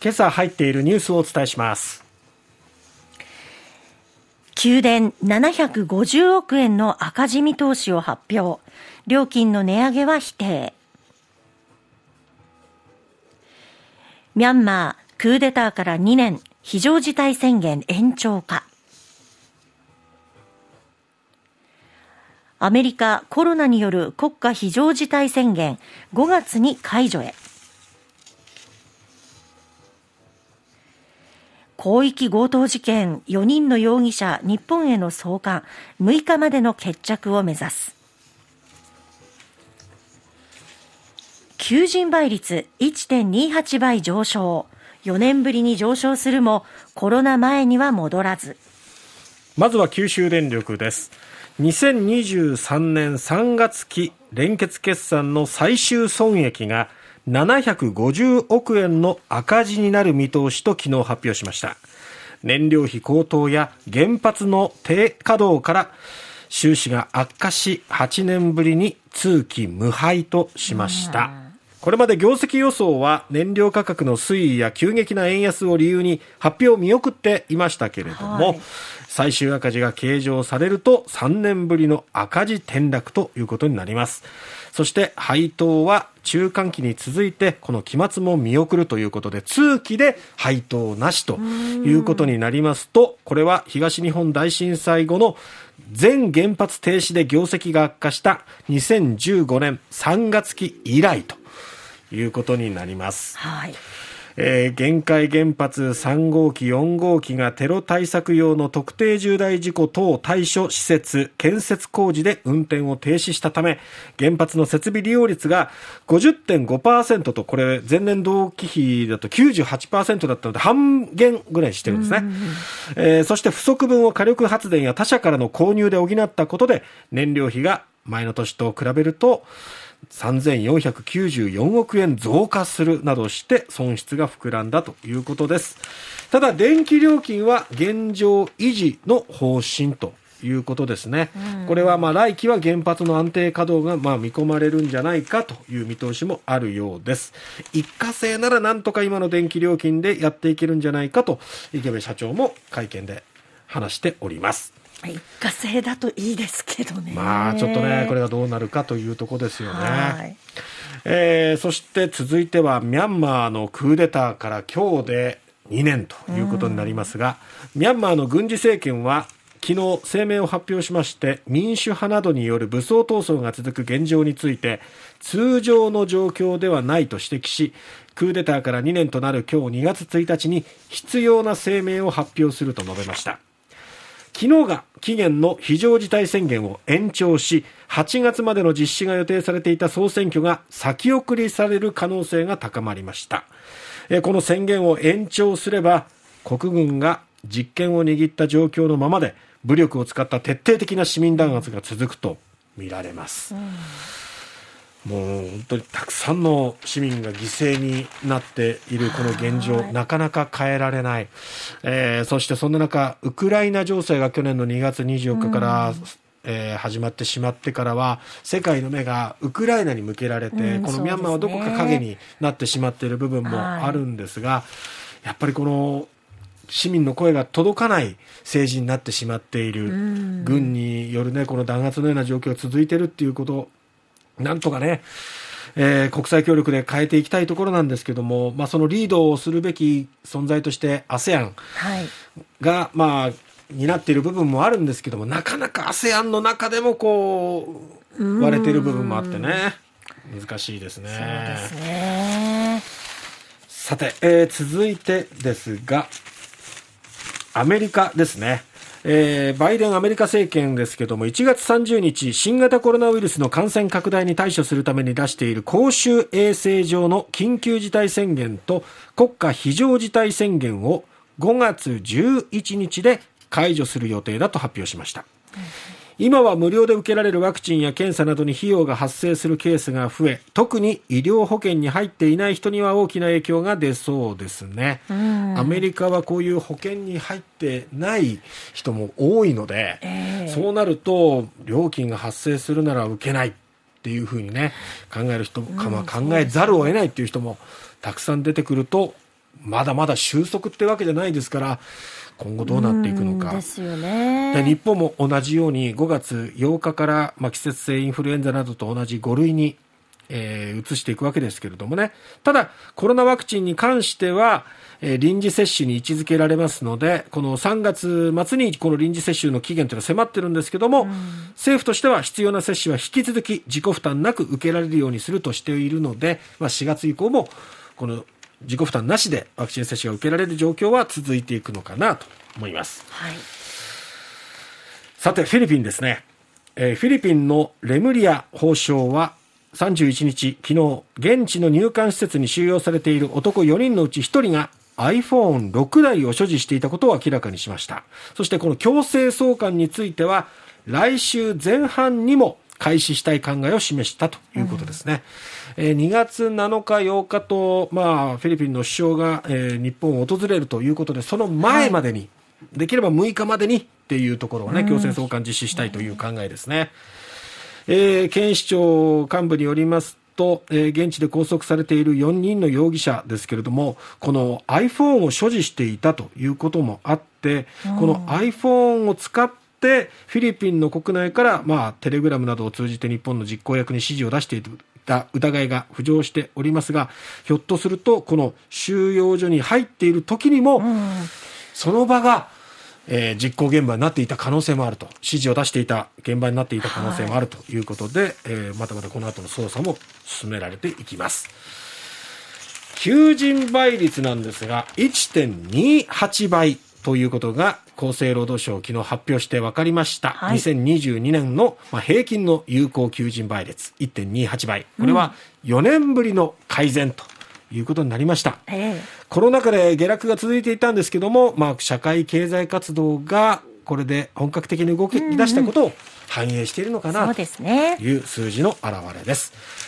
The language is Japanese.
今朝入っているニュースをお伝えします。宮殿750億円の赤字見通しを発表。料金の値上げは否定。ミャンマークーデターから2年。非常事態宣言延長か。アメリカコロナによる国家非常事態宣言。5月に解除へ。広域強盗事件4人の容疑者日本への送還6日までの決着を目指す。求人倍率1.28倍上昇。4年ぶりに上昇するもコロナ前には戻らず。まずは九州電力です。2023年3月期連結決算の最終損益が750億円の赤字になる見通しと昨日発表しました。燃料費高騰や原発の低稼働から収支が悪化し8年ぶりに通期無敗としました、これまで業績予想は燃料価格の推移や急激な円安を理由に発表を見送っていましたけれども、はい、最終赤字が計上されると3年ぶりの赤字転落ということになります。そして配当は中間期に続いてこの期末も見送るということで通期で配当なしということになりますとこれは東日本大震災後の全原発停止で業績が悪化した2015年3月期以来ということになります。はいえー、限界原発3号機、4号機がテロ対策用の特定重大事故等対処施設建設工事で運転を停止したため、原発の設備利用率が50.5%と、これ前年同期比だと98%だったので半減ぐらいしてるんですね。えー、そして不足分を火力発電や他社からの購入で補ったことで、燃料費が前の年と比べると、3494億円増加するなどして損失が膨らんだということです。ただ、電気料金は現状維持の方針ということですね。これはまあ来期は原発の安定稼働がまあ見込まれるんじゃないかという見通しもあるようです。一過性ならなんとか今の電気料金でやっていけるんじゃないかと池部社長も会見で話しております。一過性だといいですけどね。まあちょっとねこれがどうなるかというところですよね。はいえー、そして続いてはミャンマーのクーデターから今日で2年ということになりますが、ミャンマーの軍事政権は昨日声明を発表しまして民主派などによる武装闘争が続く現状について通常の状況ではないと指摘しクーデターから2年となる今日2月1日に必要な声明を発表すると述べました昨日が期限の非常事態宣言を延長し8月までの実施が予定されていた総選挙が先送りされる可能性が高まりました。この宣言を延長すれば国軍が実権を握った状況のままで武力を使った徹底的な市民弾圧が続くと見られます、うん。もう本当にたくさんの市民が犠牲になっているこの現状、なかなか変えられない、えー、そしてそんな中、ウクライナ情勢が去年の2月24日から、うん。えー、始まってしまってからは世界の目がウクライナに向けられて、うん、このミャンマーはどこか影になってしまっている部分もあるんですが、やっぱりこの市民の声が届かない政治になってしまっている、うん、軍による、ね、この弾圧のような状況が続いているっていうことなんとかね、えー、国際協力で変えていきたいところなんですけども、まあ、そのリードをするべき存在として ASEAN が、はい、まあ、担っている部分もあるんですけども、なかなか ASEAN の中でもこう、割れている部分もあってね、難しいですね。そうですね。さて、えー、続いてですが、アメリカですね。えー、バイデンアメリカ政権ですけども、1月30日、新型コロナウイルスの感染拡大に対処するために出している公衆衛生上の緊急事態宣言と国家非常事態宣言を5月11日で解除する予定だと発表しました。うん今は無料で受けられるワクチンや検査などに費用が発生するケースが増え特に医療保険に入っていない人には大きな影響が出そうですね、アメリカはこういう保険に入ってない人も多いので、えー、そうなると料金が発生するなら受けないっていうふうにね考える人、まあ、考えざるを得ないっていう人もたくさん出てくるとまだまだ収束ってわけじゃないですから今後どうなっていくのか。ですよね。で日本も同じように5月8日から、まあ、季節性インフルエンザなどと同じ5類に、えー、移していくわけですけれどもね。ただ、コロナワクチンに関しては、えー、臨時接種に位置づけられますので、この3月末にこの臨時接種の期限というのは迫ってるんですけども、うん、政府としては必要な接種は引き続き自己負担なく受けられるようにするとしているので、まあ、4月以降も、この自己負担なしでワクチン接種が受けられる状況は続いていくのかなと思います。はい、さて、フィリピンですね。えー、フィリピンのレムリア法相は31日、昨日、現地の入管施設に収容されている男4人のうち1人が iPhone6 台を所持していたことを明らかにしました。そしてこの強制送還については、来週前半にも開始したい考えを示したということですね。うん、えー、2月7日、8日と、まあ、フィリピンの首相が、えー、日本を訪れるということで、その前までに、はい、できれば6日までにっていうところをね、強制送還実施したいという考えですね。うん、えー、警視庁幹部によりますと、えー、現地で拘束されている4人の容疑者ですけれども、この iPhone を所持していたということもあって、この iPhone を使ってフィリピンの国内から、まあ、テレグラムなどを通じて日本の実行役に指示を出していた疑いが浮上しておりますがひょっとするとこの収容所に入っている時にも、うん、その場が、えー、実行現場になっていた可能性もあると指示を出していた現場になっていた可能性もあるとい。うことで、はい、えー、またまたこの後の捜査も進められていきます。求人倍率なんですが1.28倍ということが厚生労働省昨日発表して分かりました、はい、2022年の平均の有効求人倍率1.28倍。これは4年ぶりの改善ということになりました、えコロナ禍で下落が続いていたんですけども、まあ、社会経済活動がこれで本格的に動き出したことを反映しているのかなという数字の表れです。